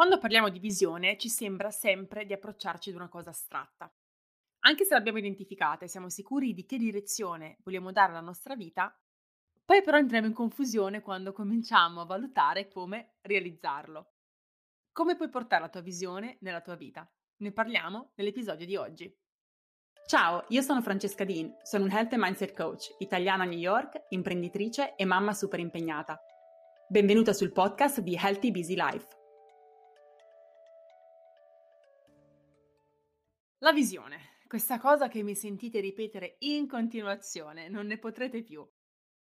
Quando parliamo di visione ci sembra sempre di approcciarci ad una cosa astratta. Anche se l'abbiamo identificata e siamo sicuri di che direzione vogliamo dare alla nostra vita, poi però entriamo in confusione quando cominciamo a valutare come realizzarlo. Come puoi portare la tua visione nella tua vita? Ne parliamo nell'episodio di oggi. Ciao, io sono Francesca Dean, sono un Health and Mindset Coach, italiana a New York, imprenditrice e mamma super impegnata. Benvenuta sul podcast di Healthy Busy Life. La visione, questa cosa che mi sentite ripetere in continuazione, non ne potrete più.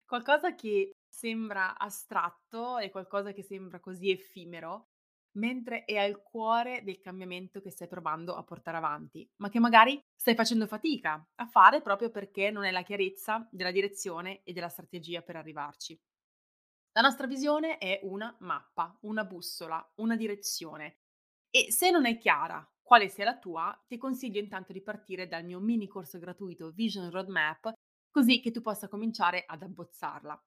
Qualcosa che sembra astratto e qualcosa che sembra così effimero, mentre è al cuore del cambiamento che stai provando a portare avanti, ma che magari stai facendo fatica a fare proprio perché non hai la chiarezza della direzione e della strategia per arrivarci. La nostra visione è una mappa, una bussola, una direzione. E se non è chiara quale sia la tua, ti consiglio intanto di partire dal mio mini corso gratuito Vision Roadmap, così che tu possa cominciare ad abbozzarla.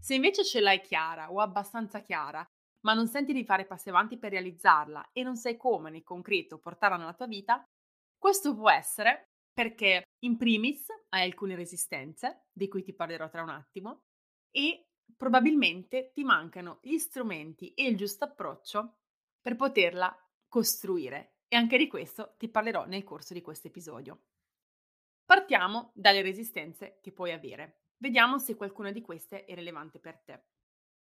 Se invece ce l'hai chiara o abbastanza chiara, ma non senti di fare passi avanti per realizzarla e non sai come nel concreto portarla nella tua vita, questo può essere perché in primis hai alcune resistenze, di cui ti parlerò tra un attimo, e probabilmente ti mancano gli strumenti e il giusto approccio per poterla costruire e anche di questo ti parlerò nel corso di questo episodio. Partiamo dalle resistenze che puoi avere. Vediamo se qualcuna di queste è rilevante per te.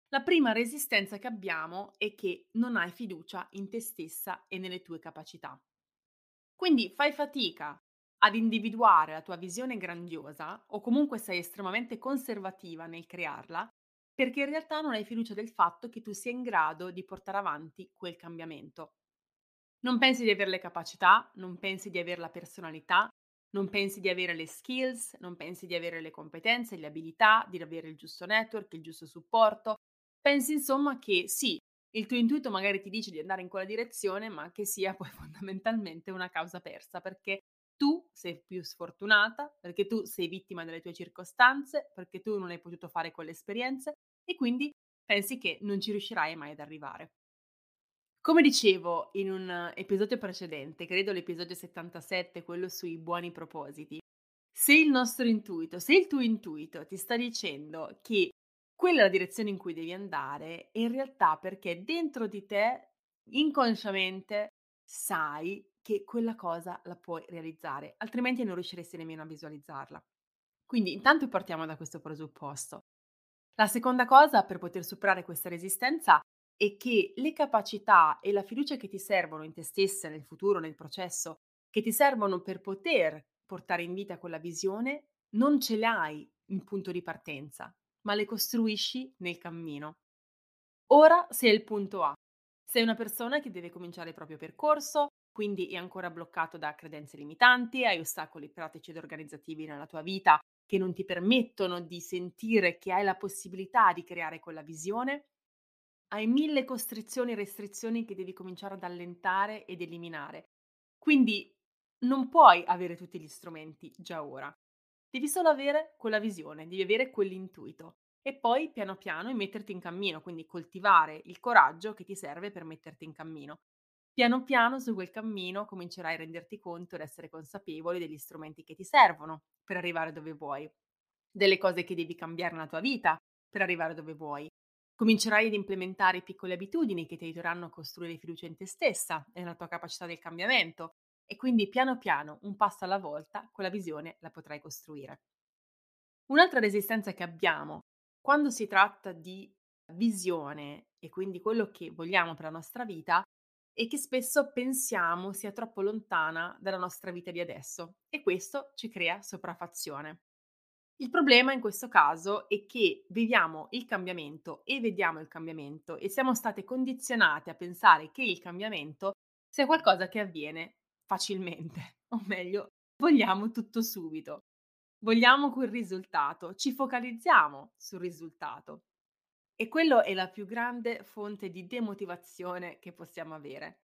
La prima resistenza che abbiamo è che non hai fiducia in te stessa e nelle tue capacità. Quindi fai fatica ad individuare la tua visione grandiosa o comunque sei estremamente conservativa nel crearla perché in realtà non hai fiducia del fatto che tu sia in grado di portare avanti quel cambiamento. Non pensi di avere le capacità, non pensi di avere la personalità, non pensi di avere le skills, non pensi di avere le competenze, le abilità, di avere il giusto network, il giusto supporto. Pensi insomma che sì, il tuo intuito magari ti dice di andare in quella direzione, ma che sia poi fondamentalmente una causa persa, perché tu sei più sfortunata, perché tu sei vittima delle tue circostanze, perché tu non hai potuto fare quelle esperienze e quindi pensi che non ci riuscirai mai ad arrivare. Come dicevo in un episodio precedente, credo l'episodio 77, quello sui buoni propositi, se il nostro intuito, se il tuo intuito ti sta dicendo che quella è la direzione in cui devi andare, è in realtà perché dentro di te, inconsciamente, sai che quella cosa la puoi realizzare, altrimenti non riusciresti nemmeno a visualizzarla. Quindi intanto partiamo da questo presupposto. La seconda cosa per poter superare questa resistenza e che le capacità e la fiducia che ti servono in te stessa, nel futuro, nel processo, che ti servono per poter portare in vita quella visione, non ce le hai in punto di partenza, ma le costruisci nel cammino. Ora sei il punto A. Sei una persona che deve cominciare il proprio percorso, quindi è ancora bloccato da credenze limitanti, hai ostacoli pratici ed organizzativi nella tua vita che non ti permettono di sentire che hai la possibilità di creare quella visione hai mille costrizioni e restrizioni che devi cominciare ad allentare ed eliminare. Quindi non puoi avere tutti gli strumenti già ora. Devi solo avere quella visione, devi avere quell'intuito e poi piano piano metterti in cammino, quindi coltivare il coraggio che ti serve per metterti in cammino. Piano piano su quel cammino comincerai a renderti conto ed essere consapevole degli strumenti che ti servono per arrivare dove vuoi, delle cose che devi cambiare nella tua vita per arrivare dove vuoi, Comincerai ad implementare piccole abitudini che ti aiuteranno a costruire fiducia in te stessa e nella tua capacità del cambiamento e quindi piano piano, un passo alla volta, quella visione la potrai costruire. Un'altra resistenza che abbiamo quando si tratta di visione e quindi quello che vogliamo per la nostra vita è che spesso pensiamo sia troppo lontana dalla nostra vita di adesso e questo ci crea sopraffazione. Il problema in questo caso è che viviamo il cambiamento e vediamo il cambiamento e siamo state condizionate a pensare che il cambiamento sia qualcosa che avviene facilmente, o meglio, vogliamo tutto subito. Vogliamo quel risultato, ci focalizziamo sul risultato. E quello è la più grande fonte di demotivazione che possiamo avere.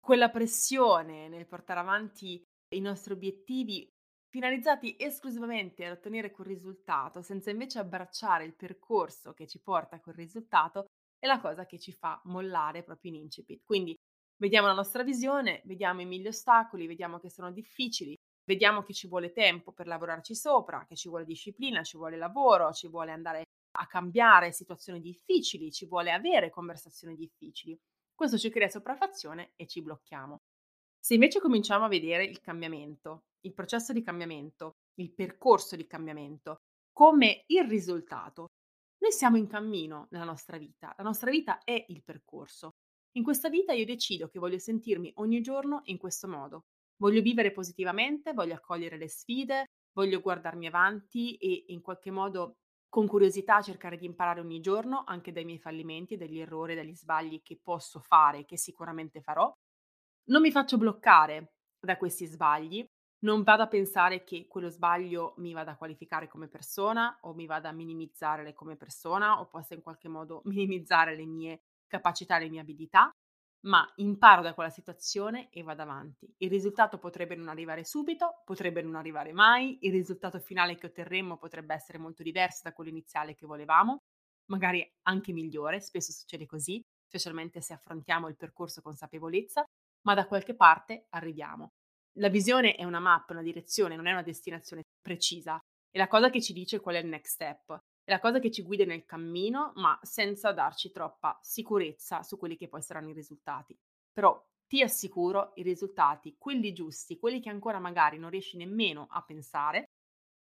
Quella pressione nel portare avanti i nostri obiettivi finalizzati esclusivamente ad ottenere quel risultato, senza invece abbracciare il percorso che ci porta a quel risultato, è la cosa che ci fa mollare proprio in incipit. Quindi Vediamo la nostra visione, vediamo i mille ostacoli, vediamo che sono difficili, vediamo che ci vuole tempo per lavorarci sopra, che ci vuole disciplina, ci vuole lavoro, ci vuole andare a cambiare situazioni difficili, ci vuole avere conversazioni difficili. Questo ci crea sopraffazione e ci blocchiamo. Se invece cominciamo a vedere il cambiamento, il processo di cambiamento, il percorso di cambiamento come il risultato, noi siamo in cammino nella nostra vita, la nostra vita è il percorso. In questa vita io decido che voglio sentirmi ogni giorno in questo modo. Voglio vivere positivamente, voglio accogliere le sfide, voglio guardarmi avanti e in qualche modo con curiosità cercare di imparare ogni giorno anche dai miei fallimenti, dagli errori, dagli sbagli che posso fare, che sicuramente farò. Non mi faccio bloccare da questi sbagli, non vado a pensare che quello sbaglio mi vada a qualificare come persona o mi vada a minimizzare come persona o possa in qualche modo minimizzare le mie capacità, le mie abilità, ma imparo da quella situazione e vado avanti. Il risultato potrebbe non arrivare subito, potrebbe non arrivare mai, il risultato finale che otterremo potrebbe essere molto diverso da quello iniziale che volevamo, magari anche migliore, spesso succede così, specialmente se affrontiamo il percorso consapevolezza, ma da qualche parte arriviamo. La visione è una mappa, una direzione, non è una destinazione precisa. È la cosa che ci dice qual è il next step. È la cosa che ci guida nel cammino, ma senza darci troppa sicurezza su quelli che poi saranno i risultati. Però ti assicuro i risultati, quelli giusti, quelli che ancora magari non riesci nemmeno a pensare,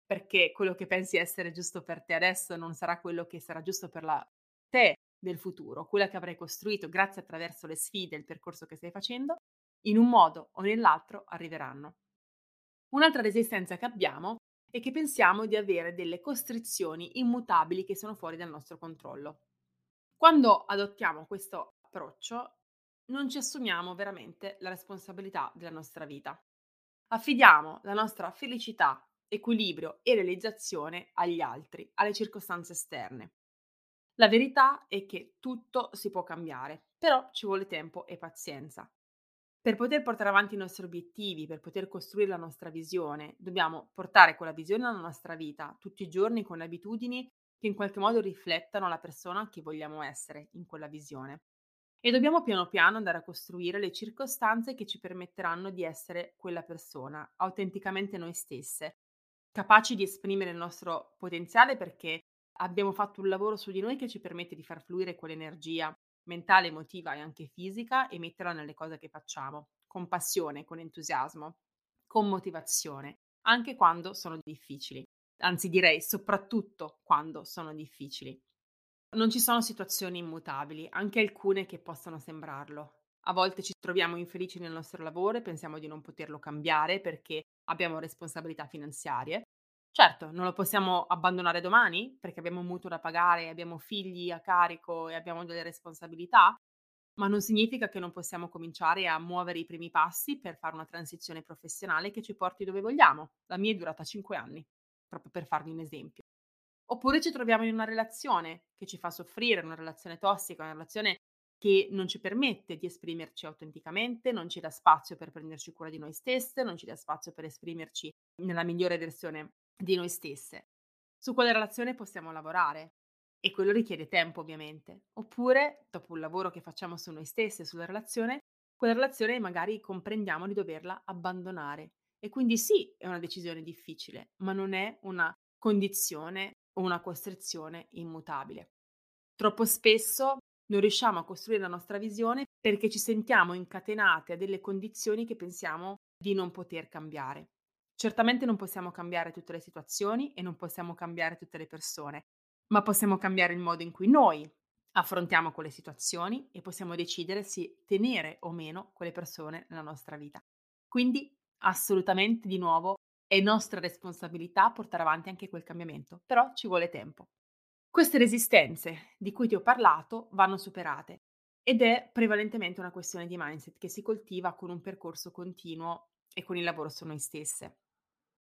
perché quello che pensi essere giusto per te adesso non sarà quello che sarà giusto per la te del futuro, quella che avrai costruito grazie attraverso le sfide e il percorso che stai facendo, in un modo o nell'altro arriveranno. Un'altra resistenza che abbiamo è che pensiamo di avere delle costrizioni immutabili che sono fuori dal nostro controllo. Quando adottiamo questo approccio non ci assumiamo veramente la responsabilità della nostra vita. Affidiamo la nostra felicità, equilibrio e realizzazione agli altri, alle circostanze esterne. La verità è che tutto si può cambiare, però ci vuole tempo e pazienza. Per poter portare avanti i nostri obiettivi, per poter costruire la nostra visione, dobbiamo portare quella visione nella nostra vita tutti i giorni con abitudini che in qualche modo riflettano la persona che vogliamo essere in quella visione. E dobbiamo piano piano andare a costruire le circostanze che ci permetteranno di essere quella persona, autenticamente noi stesse, capaci di esprimere il nostro potenziale perché abbiamo fatto un lavoro su di noi che ci permette di far fluire quell'energia mentale, emotiva e anche fisica e metterla nelle cose che facciamo, con passione, con entusiasmo, con motivazione, anche quando sono difficili. Anzi direi soprattutto quando sono difficili. Non ci sono situazioni immutabili, anche alcune che possano sembrarlo. A volte ci troviamo infelici nel nostro lavoro e pensiamo di non poterlo cambiare perché abbiamo responsabilità finanziarie Certo, non lo possiamo abbandonare domani perché abbiamo un mutuo da pagare, abbiamo figli a carico e abbiamo delle responsabilità, ma non significa che non possiamo cominciare a muovere i primi passi per fare una transizione professionale che ci porti dove vogliamo. La mia è durata 5 anni, proprio per farvi un esempio. Oppure ci troviamo in una relazione che ci fa soffrire, una relazione tossica, una relazione che non ci permette di esprimerci autenticamente, non ci dà spazio per prenderci cura di noi stesse, non ci dà spazio per esprimerci nella migliore versione di noi stesse. Su quale relazione possiamo lavorare e quello richiede tempo ovviamente. Oppure, dopo un lavoro che facciamo su noi stesse, sulla relazione, quella relazione magari comprendiamo di doverla abbandonare. E quindi sì, è una decisione difficile, ma non è una condizione o una costrizione immutabile. Troppo spesso non riusciamo a costruire la nostra visione perché ci sentiamo incatenate a delle condizioni che pensiamo di non poter cambiare. Certamente non possiamo cambiare tutte le situazioni e non possiamo cambiare tutte le persone, ma possiamo cambiare il modo in cui noi affrontiamo quelle situazioni e possiamo decidere se tenere o meno quelle persone nella nostra vita. Quindi assolutamente di nuovo è nostra responsabilità portare avanti anche quel cambiamento, però ci vuole tempo. Queste resistenze di cui ti ho parlato vanno superate ed è prevalentemente una questione di mindset che si coltiva con un percorso continuo e con il lavoro su noi stesse.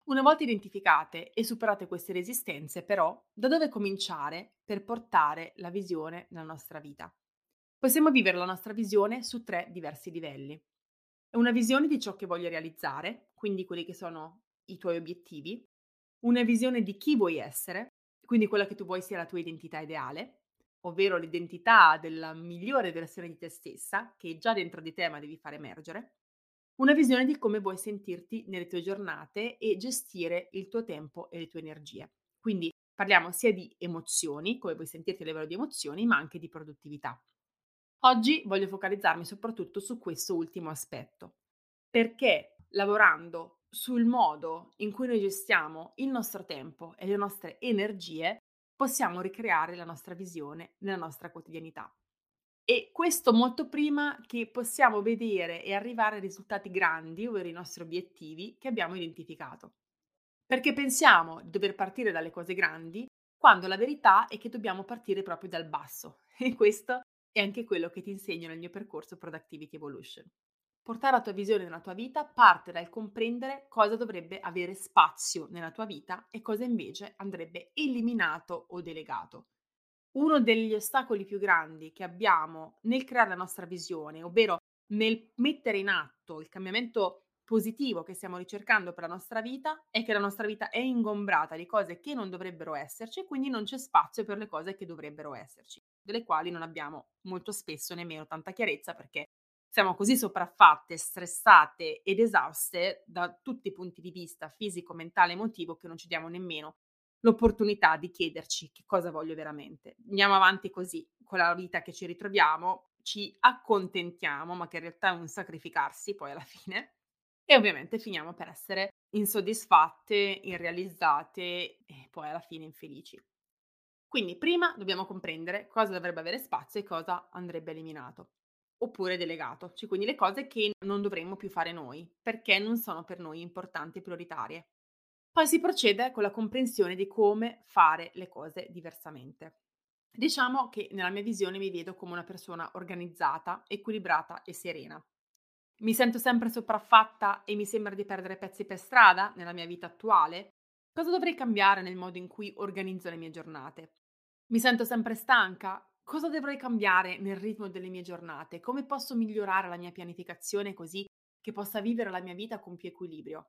Una volta identificate e superate queste resistenze, però, da dove cominciare per portare la visione nella nostra vita? Possiamo vivere la nostra visione su tre diversi livelli. Una visione di ciò che voglio realizzare, quindi quelli che sono i tuoi obiettivi, una visione di chi vuoi essere, quindi quella che tu vuoi sia la tua identità ideale, ovvero l'identità della migliore versione di te stessa, che è già dentro di te ma devi far emergere, una visione di come vuoi sentirti nelle tue giornate e gestire il tuo tempo e le tue energie. Quindi parliamo sia di emozioni, come vuoi sentirti a livello di emozioni, ma anche di produttività. Oggi voglio focalizzarmi soprattutto su questo ultimo aspetto, perché lavorando sul modo in cui noi gestiamo il nostro tempo e le nostre energie, possiamo ricreare la nostra visione nella nostra quotidianità. E questo molto prima che possiamo vedere e arrivare a risultati grandi, ovvero i nostri obiettivi che abbiamo identificato. Perché pensiamo di dover partire dalle cose grandi, quando la verità è che dobbiamo partire proprio dal basso. E questo è anche quello che ti insegno nel mio percorso Productivity Evolution. Portare la tua visione nella tua vita parte dal comprendere cosa dovrebbe avere spazio nella tua vita e cosa invece andrebbe eliminato o delegato. Uno degli ostacoli più grandi che abbiamo nel creare la nostra visione, ovvero nel mettere in atto il cambiamento positivo che stiamo ricercando per la nostra vita, è che la nostra vita è ingombrata di cose che non dovrebbero esserci e quindi non c'è spazio per le cose che dovrebbero esserci, delle quali non abbiamo molto spesso nemmeno tanta chiarezza perché siamo così sopraffatte, stressate ed esauste da tutti i punti di vista fisico, mentale, emotivo che non ci diamo nemmeno l'opportunità di chiederci che cosa voglio veramente. Andiamo avanti così con la vita che ci ritroviamo, ci accontentiamo, ma che in realtà è un sacrificarsi poi alla fine. E ovviamente finiamo per essere insoddisfatte, irrealizzate e poi alla fine infelici. Quindi prima dobbiamo comprendere cosa dovrebbe avere spazio e cosa andrebbe eliminato oppure delegato, cioè quindi le cose che non dovremmo più fare noi, perché non sono per noi importanti e prioritarie. Poi si procede con la comprensione di come fare le cose diversamente. Diciamo che nella mia visione mi vedo come una persona organizzata, equilibrata e serena. Mi sento sempre sopraffatta e mi sembra di perdere pezzi per strada nella mia vita attuale? Cosa dovrei cambiare nel modo in cui organizzo le mie giornate? Mi sento sempre stanca? Cosa dovrei cambiare nel ritmo delle mie giornate? Come posso migliorare la mia pianificazione così che possa vivere la mia vita con più equilibrio?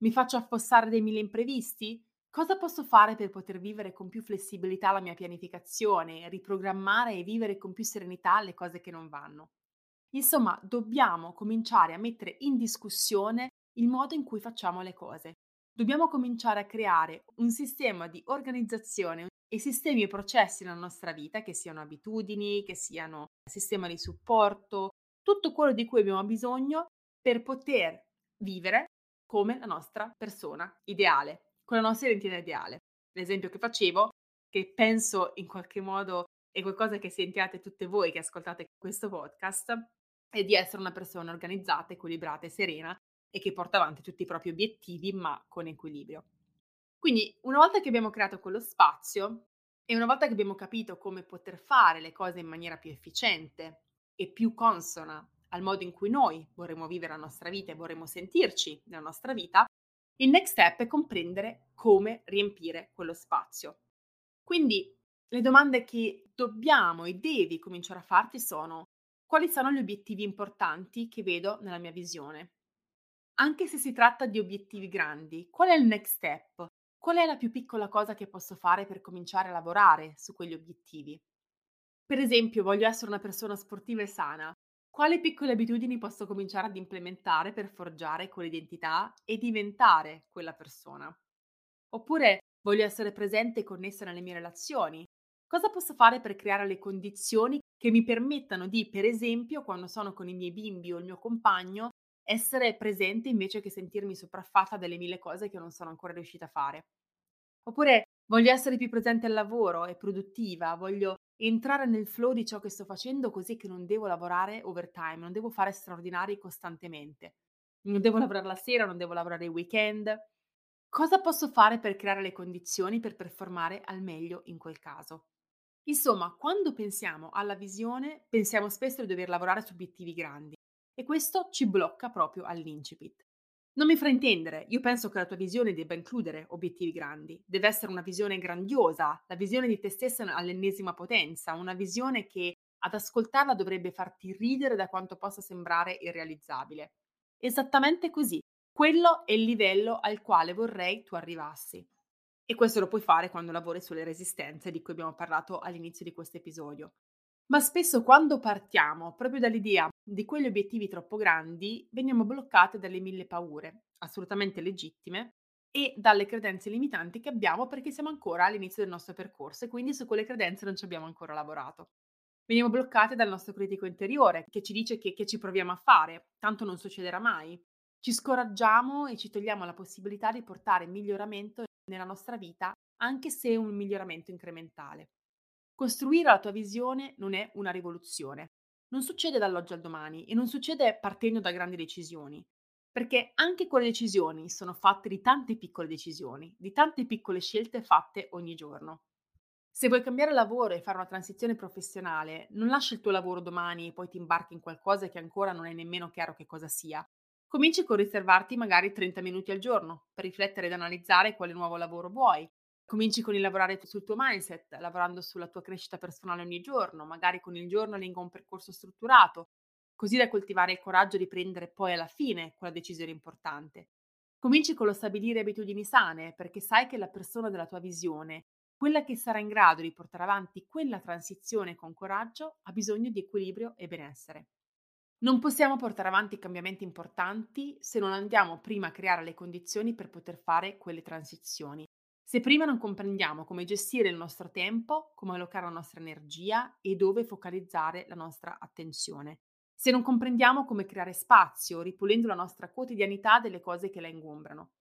Mi faccio affossare dei mille imprevisti? Cosa posso fare per poter vivere con più flessibilità la mia pianificazione, riprogrammare e vivere con più serenità le cose che non vanno? Insomma, dobbiamo cominciare a mettere in discussione il modo in cui facciamo le cose. Dobbiamo cominciare a creare un sistema di organizzazione, e sistemi e processi nella nostra vita, che siano abitudini, che siano sistema di supporto, tutto quello di cui abbiamo bisogno per poter vivere come la nostra persona ideale, con la nostra identità ideale. L'esempio che facevo, che penso in qualche modo è qualcosa che sentiate tutte voi che ascoltate questo podcast, è di essere una persona organizzata, equilibrata e serena e che porta avanti tutti i propri obiettivi, ma con equilibrio. Quindi, una volta che abbiamo creato quello spazio e una volta che abbiamo capito come poter fare le cose in maniera più efficiente e più consona al modo in cui noi vorremmo vivere la nostra vita e vorremmo sentirci nella nostra vita, il next step è comprendere come riempire quello spazio. Quindi le domande che dobbiamo e devi cominciare a farti sono quali sono gli obiettivi importanti che vedo nella mia visione? Anche se si tratta di obiettivi grandi, qual è il next step? Qual è la più piccola cosa che posso fare per cominciare a lavorare su quegli obiettivi? Per esempio, voglio essere una persona sportiva e sana. Quali piccole abitudini posso cominciare ad implementare per forgiare quell'identità e diventare quella persona? Oppure voglio essere presente e connessa nelle mie relazioni. Cosa posso fare per creare le condizioni che mi permettano di, per esempio, quando sono con i miei bimbi o il mio compagno, essere presente invece che sentirmi sopraffatta delle mille cose che non sono ancora riuscita a fare. Oppure voglio essere più presente al lavoro e produttiva, voglio entrare nel flow di ciò che sto facendo così che non devo lavorare overtime, non devo fare straordinari costantemente. Non devo lavorare la sera, non devo lavorare il weekend. Cosa posso fare per creare le condizioni per performare al meglio in quel caso? Insomma, quando pensiamo alla visione, pensiamo spesso di dover lavorare su obiettivi grandi e questo ci blocca proprio all'incipit. Non mi fraintendere, io penso che la tua visione debba includere obiettivi grandi, deve essere una visione grandiosa, la visione di te stessa all'ennesima potenza, una visione che ad ascoltarla dovrebbe farti ridere da quanto possa sembrare irrealizzabile. Esattamente così, quello è il livello al quale vorrei tu arrivassi. E questo lo puoi fare quando lavori sulle resistenze di cui abbiamo parlato all'inizio di questo episodio. Ma spesso quando partiamo proprio dall'idea di quegli obiettivi troppo grandi, veniamo bloccate dalle mille paure, assolutamente legittime, e dalle credenze limitanti che abbiamo perché siamo ancora all'inizio del nostro percorso e quindi su quelle credenze non ci abbiamo ancora lavorato. Veniamo bloccate dal nostro critico interiore che ci dice che, che ci proviamo a fare, tanto non succederà mai. Ci scoraggiamo e ci togliamo la possibilità di portare miglioramento nella nostra vita, anche se un miglioramento incrementale. Costruire la tua visione non è una rivoluzione. Non succede dall'oggi al domani e non succede partendo da grandi decisioni, perché anche quelle decisioni sono fatte di tante piccole decisioni, di tante piccole scelte fatte ogni giorno. Se vuoi cambiare lavoro e fare una transizione professionale, non lasci il tuo lavoro domani e poi ti imbarchi in qualcosa che ancora non è nemmeno chiaro che cosa sia, Cominci con riservarti magari 30 minuti al giorno per riflettere ed analizzare quale nuovo lavoro vuoi. Cominci con il lavorare sul tuo mindset, lavorando sulla tua crescita personale ogni giorno, magari con il journaling o un percorso strutturato, così da coltivare il coraggio di prendere poi alla fine quella decisione importante. Cominci con lo stabilire abitudini sane, perché sai che la persona della tua visione, quella che sarà in grado di portare avanti quella transizione con coraggio, ha bisogno di equilibrio e benessere. Non possiamo portare avanti cambiamenti importanti se non andiamo prima a creare le condizioni per poter fare quelle transizioni. Se prima non comprendiamo come gestire il nostro tempo, come allocare la nostra energia e dove focalizzare la nostra attenzione. Se non comprendiamo come creare spazio, ripulendo la nostra quotidianità delle cose che la ingombrano.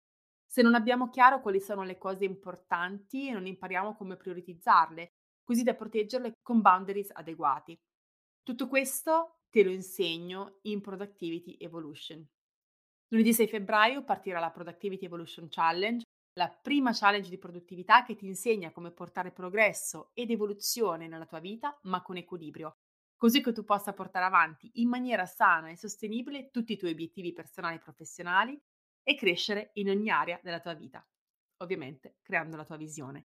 Se non abbiamo chiaro quali sono le cose importanti e non impariamo come prioritizzarle, così da proteggerle con boundaries adeguati. Tutto questo te lo insegno in Productivity Evolution. Lunedì 6 febbraio partirà la Productivity Evolution Challenge, la prima challenge di produttività che ti insegna come portare progresso ed evoluzione nella tua vita, ma con equilibrio, così che tu possa portare avanti in maniera sana e sostenibile tutti i tuoi obiettivi personali e professionali e crescere in ogni area della tua vita, ovviamente creando la tua visione.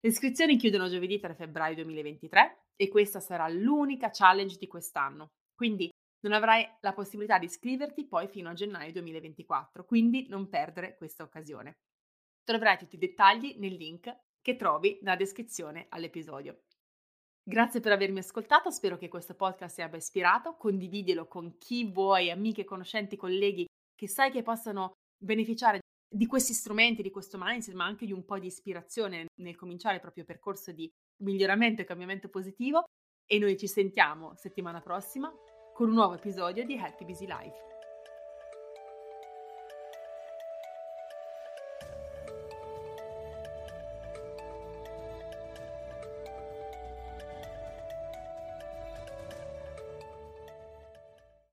Le iscrizioni chiudono giovedì 3 febbraio 2023 e questa sarà l'unica challenge di quest'anno. Quindi non avrai la possibilità di iscriverti poi fino a gennaio 2024, quindi non perdere questa occasione. Troverai tutti i dettagli nel link che trovi nella descrizione all'episodio. Grazie per avermi ascoltato, spero che questo podcast ti abbia ispirato, condividilo con chi vuoi, amiche, conoscenti, colleghi che sai che possano beneficiare di questi strumenti, di questo mindset, ma anche di un po' di ispirazione nel cominciare il proprio percorso di miglioramento e cambiamento positivo. E noi ci sentiamo settimana prossima con un nuovo episodio di Happy Busy Life.